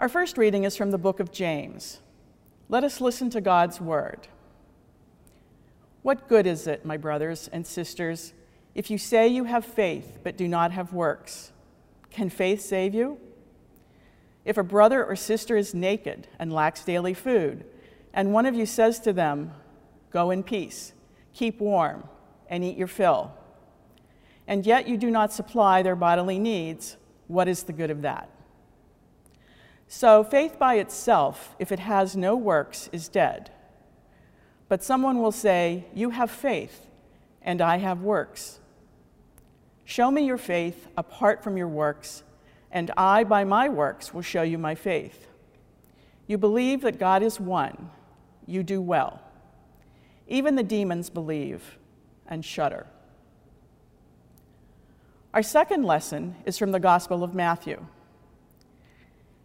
Our first reading is from the book of James. Let us listen to God's word. What good is it, my brothers and sisters, if you say you have faith but do not have works? Can faith save you? If a brother or sister is naked and lacks daily food, and one of you says to them, Go in peace, keep warm, and eat your fill, and yet you do not supply their bodily needs, what is the good of that? So, faith by itself, if it has no works, is dead. But someone will say, You have faith, and I have works. Show me your faith apart from your works, and I, by my works, will show you my faith. You believe that God is one, you do well. Even the demons believe and shudder. Our second lesson is from the Gospel of Matthew.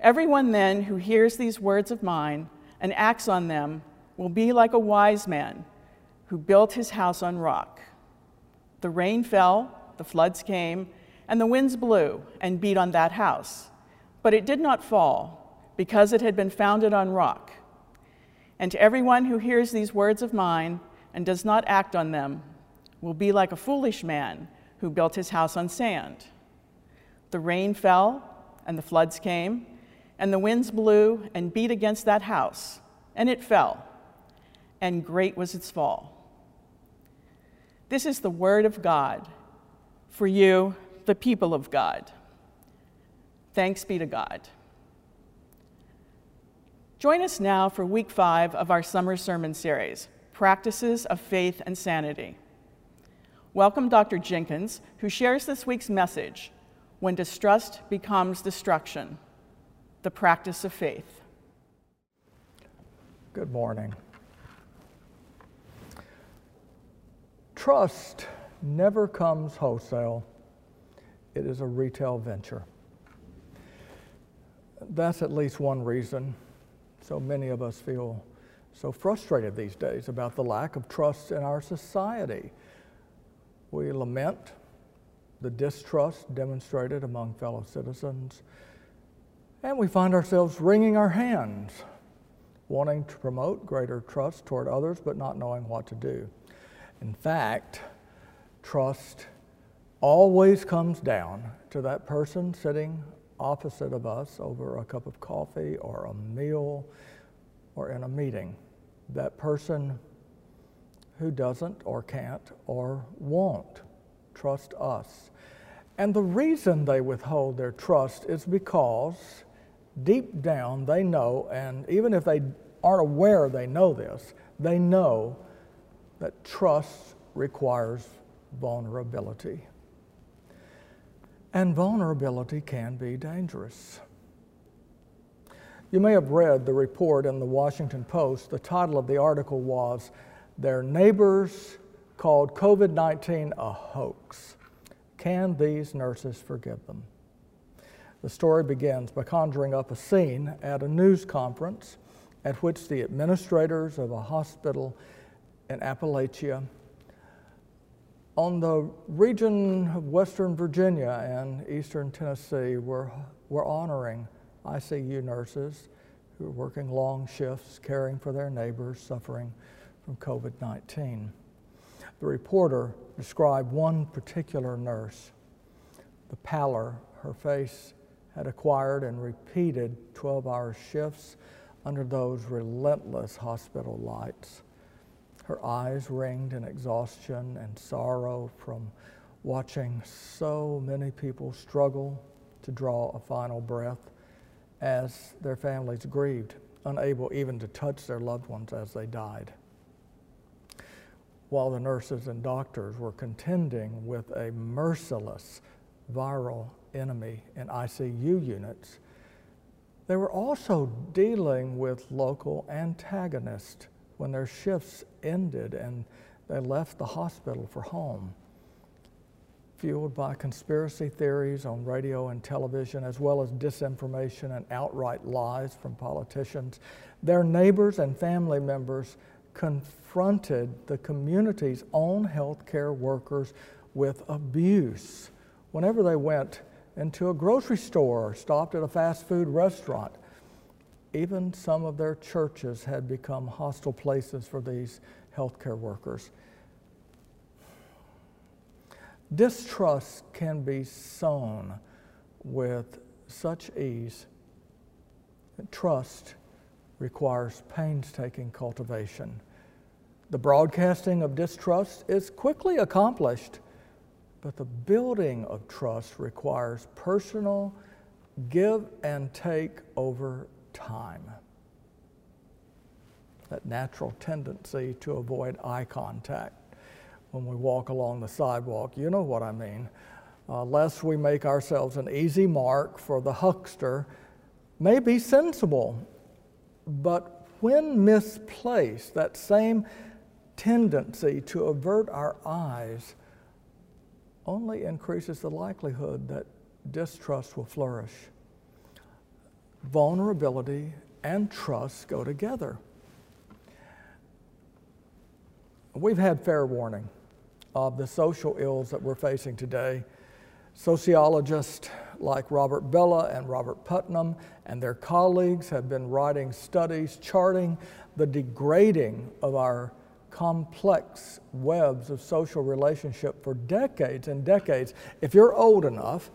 Everyone then who hears these words of mine and acts on them will be like a wise man who built his house on rock. The rain fell, the floods came, and the winds blew and beat on that house. But it did not fall, because it had been founded on rock. And to everyone who hears these words of mine and does not act on them will be like a foolish man who built his house on sand. The rain fell, and the floods came and the winds blew and beat against that house, and it fell, and great was its fall. This is the word of God for you, the people of God. Thanks be to God. Join us now for week five of our summer sermon series, Practices of Faith and Sanity. Welcome Dr. Jenkins, who shares this week's message When Distrust Becomes Destruction the practice of faith. Good morning. Trust never comes wholesale, it is a retail venture. That's at least one reason so many of us feel so frustrated these days about the lack of trust in our society. We lament the distrust demonstrated among fellow citizens and we find ourselves wringing our hands, wanting to promote greater trust toward others, but not knowing what to do. In fact, trust always comes down to that person sitting opposite of us over a cup of coffee or a meal or in a meeting. That person who doesn't or can't or won't trust us. And the reason they withhold their trust is because deep down, they know, and even if they aren't aware they know this, they know that trust requires vulnerability. And vulnerability can be dangerous. You may have read the report in the Washington Post. The title of the article was Their Neighbors Called COVID 19 a Hoax. Can these nurses forgive them? The story begins by conjuring up a scene at a news conference at which the administrators of a hospital in Appalachia on the region of Western Virginia and Eastern Tennessee were, were honoring ICU nurses who were working long shifts caring for their neighbors suffering from COVID 19. The reporter described one particular nurse, the pallor, her face had acquired and repeated 12 hour shifts under those relentless hospital lights. Her eyes ringed in exhaustion and sorrow from watching so many people struggle to draw a final breath as their families grieved, unable even to touch their loved ones as they died. While the nurses and doctors were contending with a merciless viral enemy in ICU units, they were also dealing with local antagonists when their shifts ended and they left the hospital for home. Fueled by conspiracy theories on radio and television, as well as disinformation and outright lies from politicians, their neighbors and family members confronted the community's own healthcare workers with abuse. Whenever they went into a grocery store or stopped at a fast food restaurant, even some of their churches had become hostile places for these healthcare workers. Distrust can be sown with such ease. Trust requires painstaking cultivation. The broadcasting of distrust is quickly accomplished, but the building of trust requires personal give and take over time. That natural tendency to avoid eye contact when we walk along the sidewalk, you know what I mean. Uh, lest we make ourselves an easy mark for the huckster, may be sensible but when misplaced, that same tendency to avert our eyes only increases the likelihood that distrust will flourish. Vulnerability and trust go together. We've had fair warning of the social ills that we're facing today. Sociologists like Robert Bellah and Robert Putnam and their colleagues have been writing studies charting the degrading of our complex webs of social relationship for decades and decades. If you're old enough,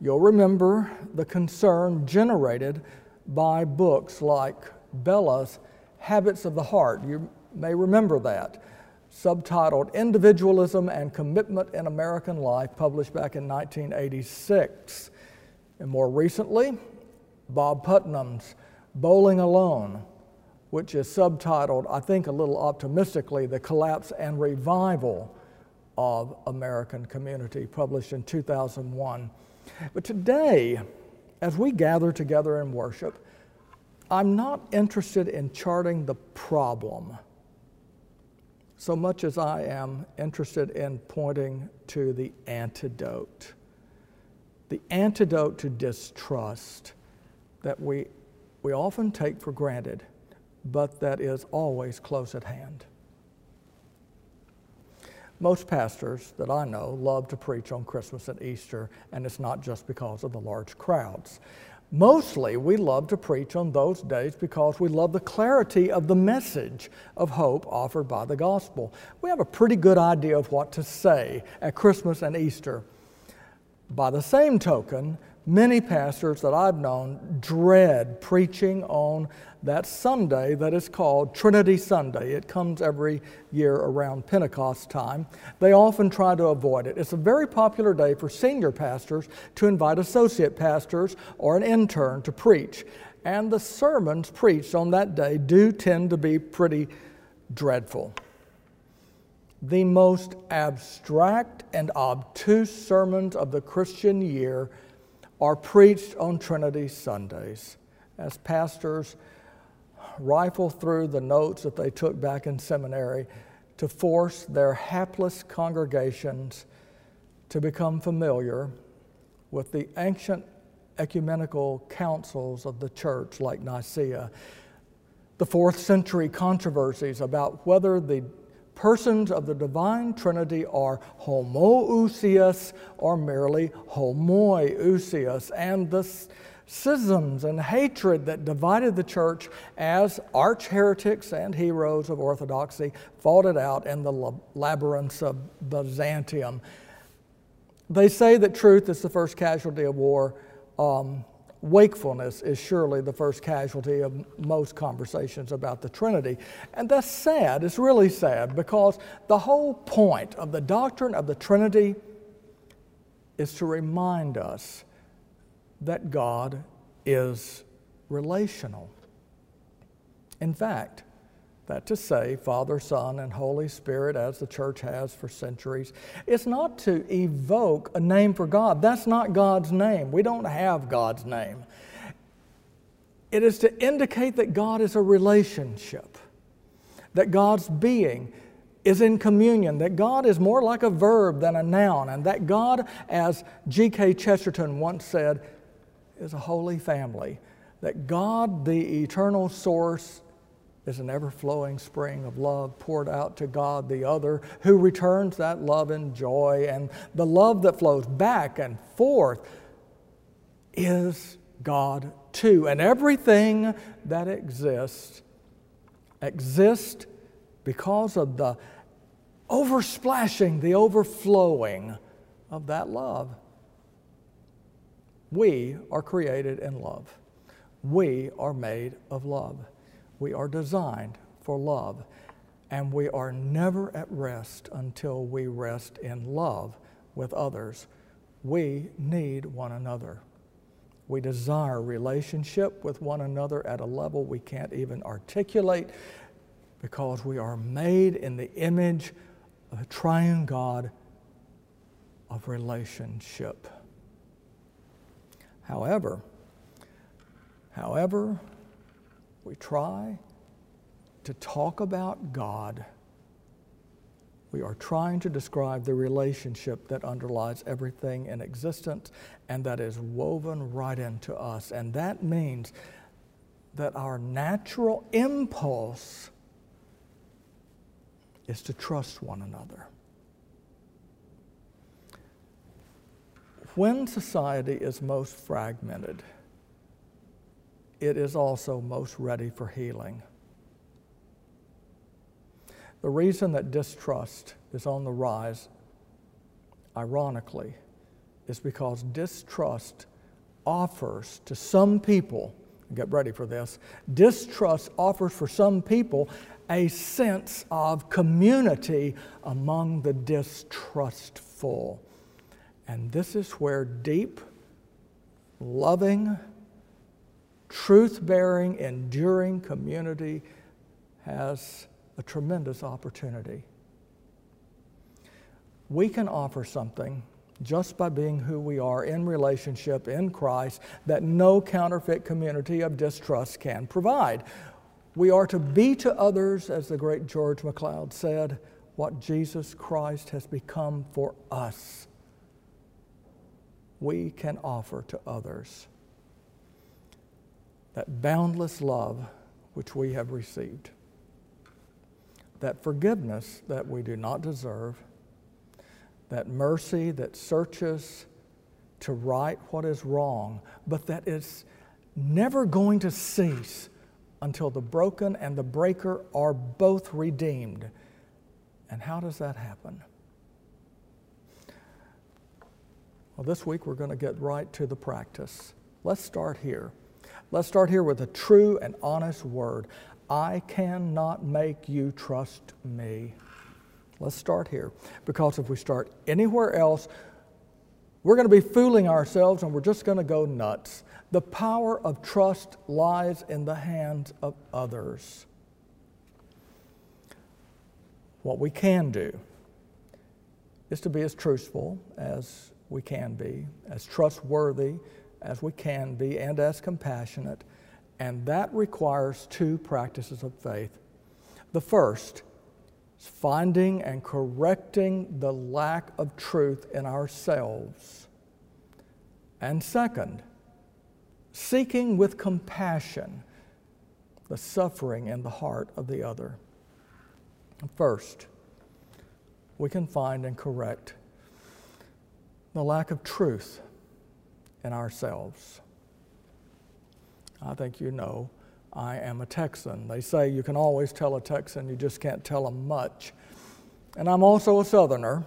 you'll remember the concern generated by books like Bellah's Habits of the Heart. You may remember that subtitled Individualism and Commitment in American Life, published back in 1986. And more recently, Bob Putnam's Bowling Alone, which is subtitled, I think a little optimistically, The Collapse and Revival of American Community, published in 2001. But today, as we gather together in worship, I'm not interested in charting the problem so much as I am interested in pointing to the antidote. The antidote to distrust that we, we often take for granted, but that is always close at hand. Most pastors that I know love to preach on Christmas and Easter, and it's not just because of the large crowds. Mostly, we love to preach on those days because we love the clarity of the message of hope offered by the gospel. We have a pretty good idea of what to say at Christmas and Easter. By the same token, many pastors that I've known dread preaching on that Sunday that is called Trinity Sunday. It comes every year around Pentecost time. They often try to avoid it. It's a very popular day for senior pastors to invite associate pastors or an intern to preach. And the sermons preached on that day do tend to be pretty dreadful. The most abstract and obtuse sermons of the Christian year are preached on Trinity Sundays as pastors rifle through the notes that they took back in seminary to force their hapless congregations to become familiar with the ancient ecumenical councils of the church, like Nicaea, the fourth century controversies about whether the persons of the divine Trinity are homoousios or merely homoiousios, and the schisms and hatred that divided the church as arch heretics and heroes of orthodoxy fought it out in the labyrinths of Byzantium. They say that truth is the first casualty of war. Um, wakefulness is surely the first casualty of most conversations about the Trinity. And that's sad. It's really sad because the whole point of the doctrine of the Trinity is to remind us that God is relational. In fact, that to say Father, Son, and Holy Spirit, as the church has for centuries, is not to evoke a name for God. That's not God's name. We don't have God's name. It is to indicate that God is a relationship, that God's being is in communion, that God is more like a verb than a noun, and that God, as G.K. Chesterton once said, is a holy family. That God, the eternal source, is an ever flowing spring of love poured out to God the other, who returns that love in joy. And the love that flows back and forth is God too. And everything that exists exists because of the oversplashing, the overflowing of that love. We are created in love. We are made of love. We are designed for love, and we are never at rest until we rest in love with others. We need one another. We desire relationship with one another at a level we can't even articulate because we are made in the image of a triune God of relationship. However, however, we try to talk about God, we are trying to describe the relationship that underlies everything in existence and that is woven right into us. And that means that our natural impulse is to trust one another. When society is most fragmented, it is also most ready for healing. The reason that distrust is on the rise, ironically, is because distrust offers to some people, get ready for this, distrust offers for some people a sense of community among the distrustful. And this is where deep, loving, truth bearing, enduring community has a tremendous opportunity. We can offer something just by being who we are in relationship in Christ that no counterfeit community of distrust can provide. We are to be to others, as the great George MacLeod said, what Jesus Christ has become for us. We can offer to others that boundless love which we have received, that forgiveness that we do not deserve, that mercy that searches to right what is wrong, but that is never going to cease until the broken and the breaker are both redeemed. And how does that happen? Well, this week we're going to get right to the practice. Let's start here. Let's start here with a true and honest word. I cannot make you trust me. Let's start here. Because if we start anywhere else, we're going to be fooling ourselves and we're just going to go nuts. The power of trust lies in the hands of others. What we can do is to be as truthful as we can be, as trustworthy as we can be, and as compassionate. And that requires two practices of faith. The first is finding and correcting the lack of truth in ourselves. And second, seeking with compassion the suffering in the heart of the other. First, we can find and correct the lack of truth in ourselves. I think you know I am a Texan. They say you can always tell a Texan, you just can't tell them much. And I'm also a Southerner.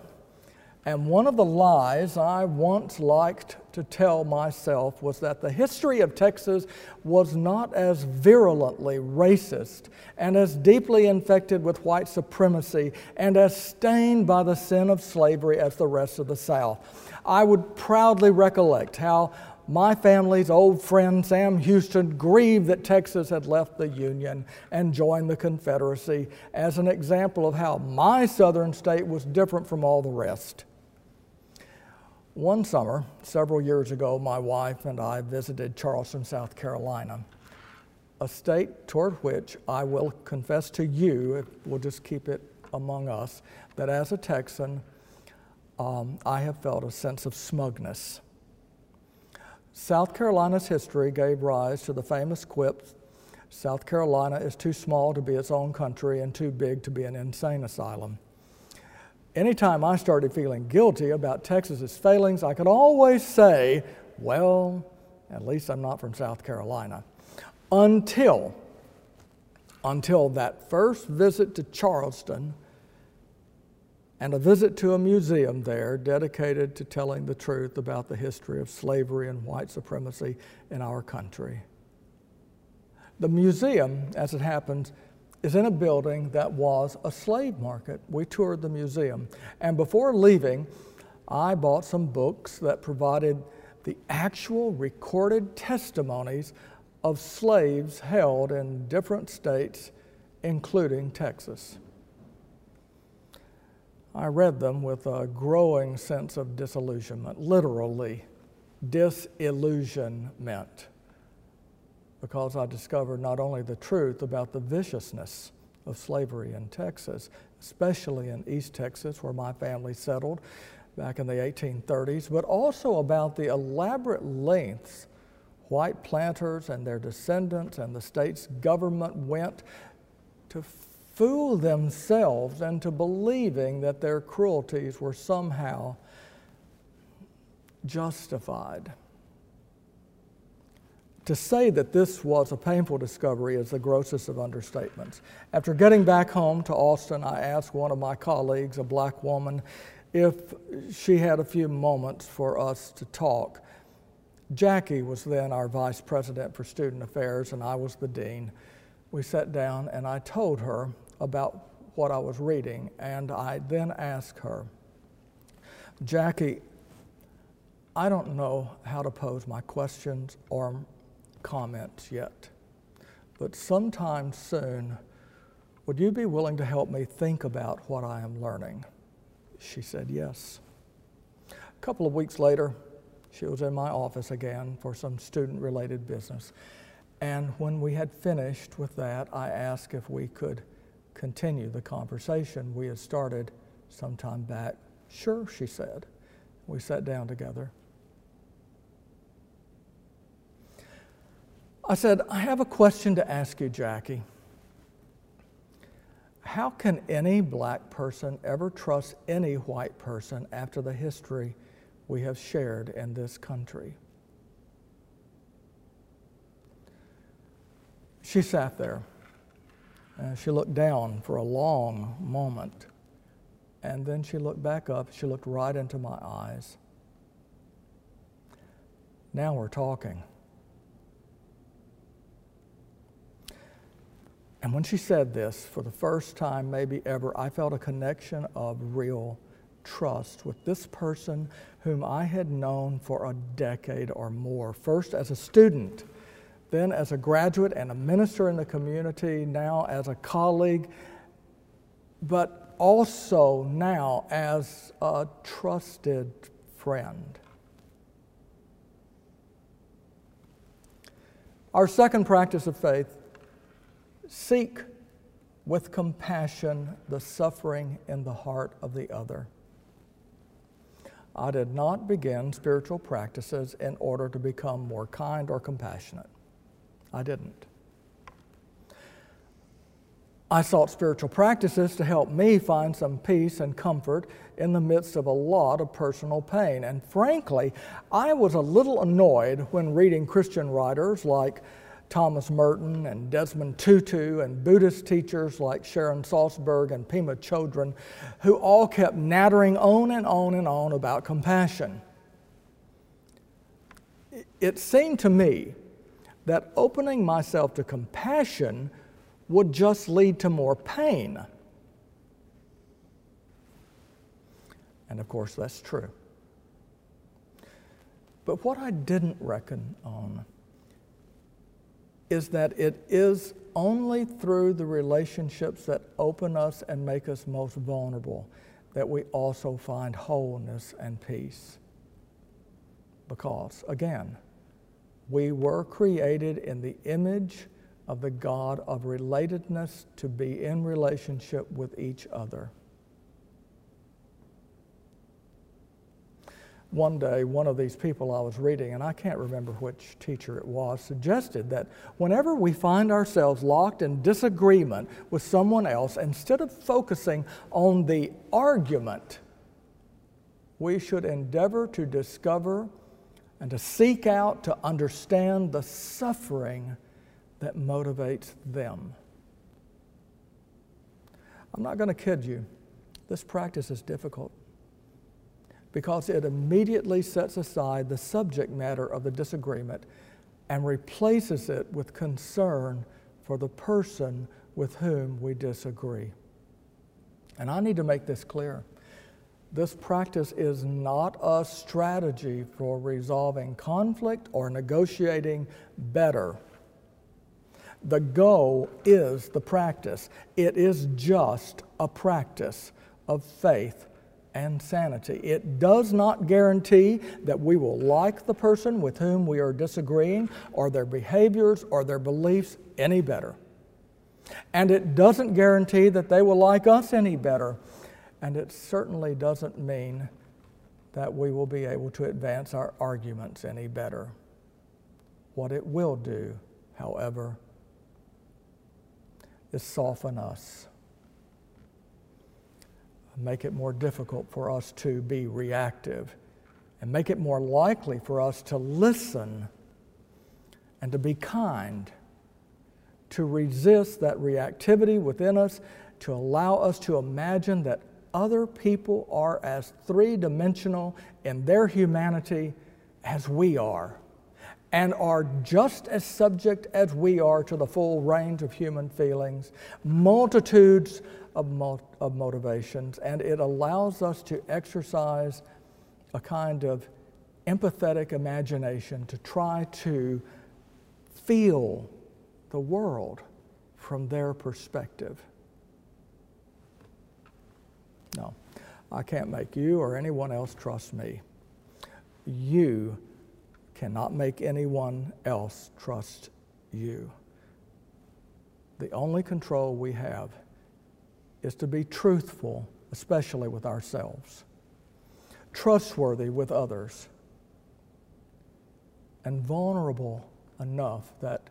And one of the lies I once liked to tell myself was that the history of Texas was not as virulently racist and as deeply infected with white supremacy and as stained by the sin of slavery as the rest of the South. I would proudly recollect how my family's old friend Sam Houston grieved that Texas had left the Union and joined the Confederacy as an example of how my southern state was different from all the rest. One summer, several years ago, my wife and I visited Charleston, South Carolina, a state toward which I will confess to you, we'll just keep it among us, that as a Texan, um, I have felt a sense of smugness. South Carolina's history gave rise to the famous quip South Carolina is too small to be its own country and too big to be an insane asylum. Anytime I started feeling guilty about Texas's failings, I could always say, well, at least I'm not from South Carolina. Until, until that first visit to Charleston and a visit to a museum there dedicated to telling the truth about the history of slavery and white supremacy in our country. The museum, as it happens, is in a building that was a slave market. We toured the museum. And before leaving, I bought some books that provided the actual recorded testimonies of slaves held in different states, including Texas. I read them with a growing sense of disillusionment, literally, disillusionment, because I discovered not only the truth about the viciousness of slavery in Texas, especially in East Texas, where my family settled back in the 1830s, but also about the elaborate lengths white planters and their descendants and the state's government went to fool themselves into believing that their cruelties were somehow justified. To say that this was a painful discovery is the grossest of understatements. After getting back home to Austin, I asked one of my colleagues, a black woman, if she had a few moments for us to talk. Jackie was then our vice president for student affairs, and I was the dean. We sat down, and I told her about what I was reading, and I then asked her, Jackie, I don't know how to pose my questions or comments yet, but sometime soon, would you be willing to help me think about what I am learning? She said yes. A couple of weeks later, she was in my office again for some student related business. And when we had finished with that, I asked if we could continue the conversation we had started some time back. Sure, she said. We sat down together. I said, I have a question to ask you, Jackie. How can any black person ever trust any white person after the history we have shared in this country? She sat there. Uh, she looked down for a long moment. And then she looked back up. She looked right into my eyes. Now we're talking. And when she said this, for the first time, maybe ever, I felt a connection of real trust with this person whom I had known for a decade or more. First as a student then as a graduate and a minister in the community, now as a colleague, but also now as a trusted friend. Our second practice of faith seek with compassion the suffering in the heart of the other. I did not begin spiritual practices in order to become more kind or compassionate. I didn't. I sought spiritual practices to help me find some peace and comfort in the midst of a lot of personal pain. And frankly, I was a little annoyed when reading Christian writers like Thomas Merton and Desmond Tutu and Buddhist teachers like Sharon Salzberg and Pema Chodron, who all kept nattering on and on and on about compassion. It seemed to me that opening myself to compassion would just lead to more pain. And of course, that's true. But what I didn't reckon on is that it is only through the relationships that open us and make us most vulnerable that we also find wholeness and peace. Because, again, we were created in the image of the God of relatedness to be in relationship with each other. One day, one of these people I was reading, and I can't remember which teacher it was, suggested that whenever we find ourselves locked in disagreement with someone else, instead of focusing on the argument, we should endeavor to discover and to seek out to understand the suffering that motivates them. I'm not going to kid you, this practice is difficult because it immediately sets aside the subject matter of the disagreement and replaces it with concern for the person with whom we disagree. And I need to make this clear. This practice is not a strategy for resolving conflict or negotiating better. The goal is the practice. It is just a practice of faith and sanity. It does not guarantee that we will like the person with whom we are disagreeing or their behaviors or their beliefs any better. And it doesn't guarantee that they will like us any better. And it certainly doesn't mean that we will be able to advance our arguments any better. What it will do, however, is soften us, make it more difficult for us to be reactive, and make it more likely for us to listen and to be kind, to resist that reactivity within us, to allow us to imagine that other people are as three dimensional in their humanity as we are, and are just as subject as we are to the full range of human feelings, multitudes of, of motivations, and it allows us to exercise a kind of empathetic imagination to try to feel the world from their perspective. No, I can't make you or anyone else trust me. You cannot make anyone else trust you. The only control we have is to be truthful, especially with ourselves, trustworthy with others, and vulnerable enough that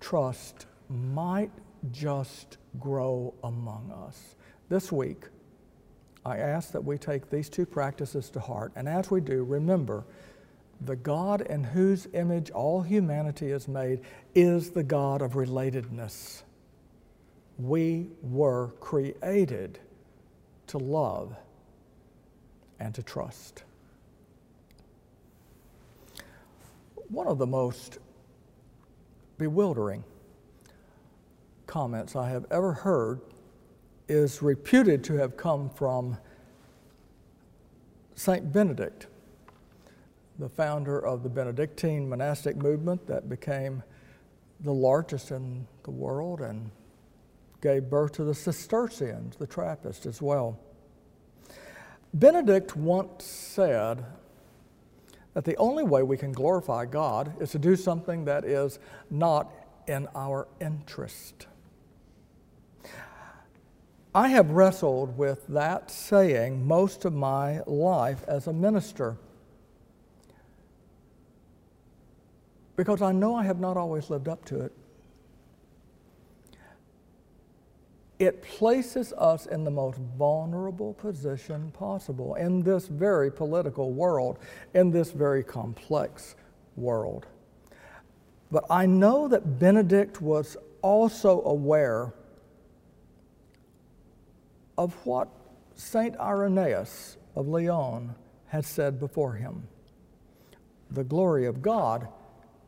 trust might just grow among us. This week, I ask that we take these two practices to heart, and as we do, remember the God in whose image all humanity is made is the God of relatedness. We were created to love and to trust. One of the most bewildering comments I have ever heard is reputed to have come from Saint Benedict, the founder of the Benedictine monastic movement that became the largest in the world and gave birth to the Cistercians, the Trappists, as well. Benedict once said that the only way we can glorify God is to do something that is not in our interest. I have wrestled with that saying most of my life as a minister because I know I have not always lived up to it. It places us in the most vulnerable position possible in this very political world, in this very complex world. But I know that Benedict was also aware of what St. Irenaeus of Lyon had said before him. The glory of God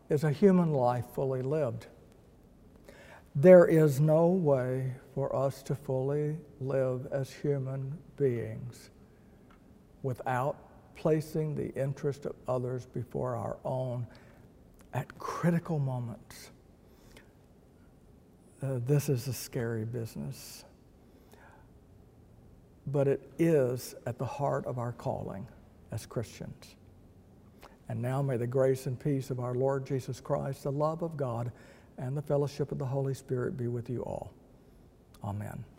is a human life fully lived. There is no way for us to fully live as human beings without placing the interest of others before our own at critical moments. Uh, this is a scary business, but it is at the heart of our calling as Christians. And now may the grace and peace of our Lord Jesus Christ, the love of God, and the fellowship of the Holy Spirit be with you all. Amen.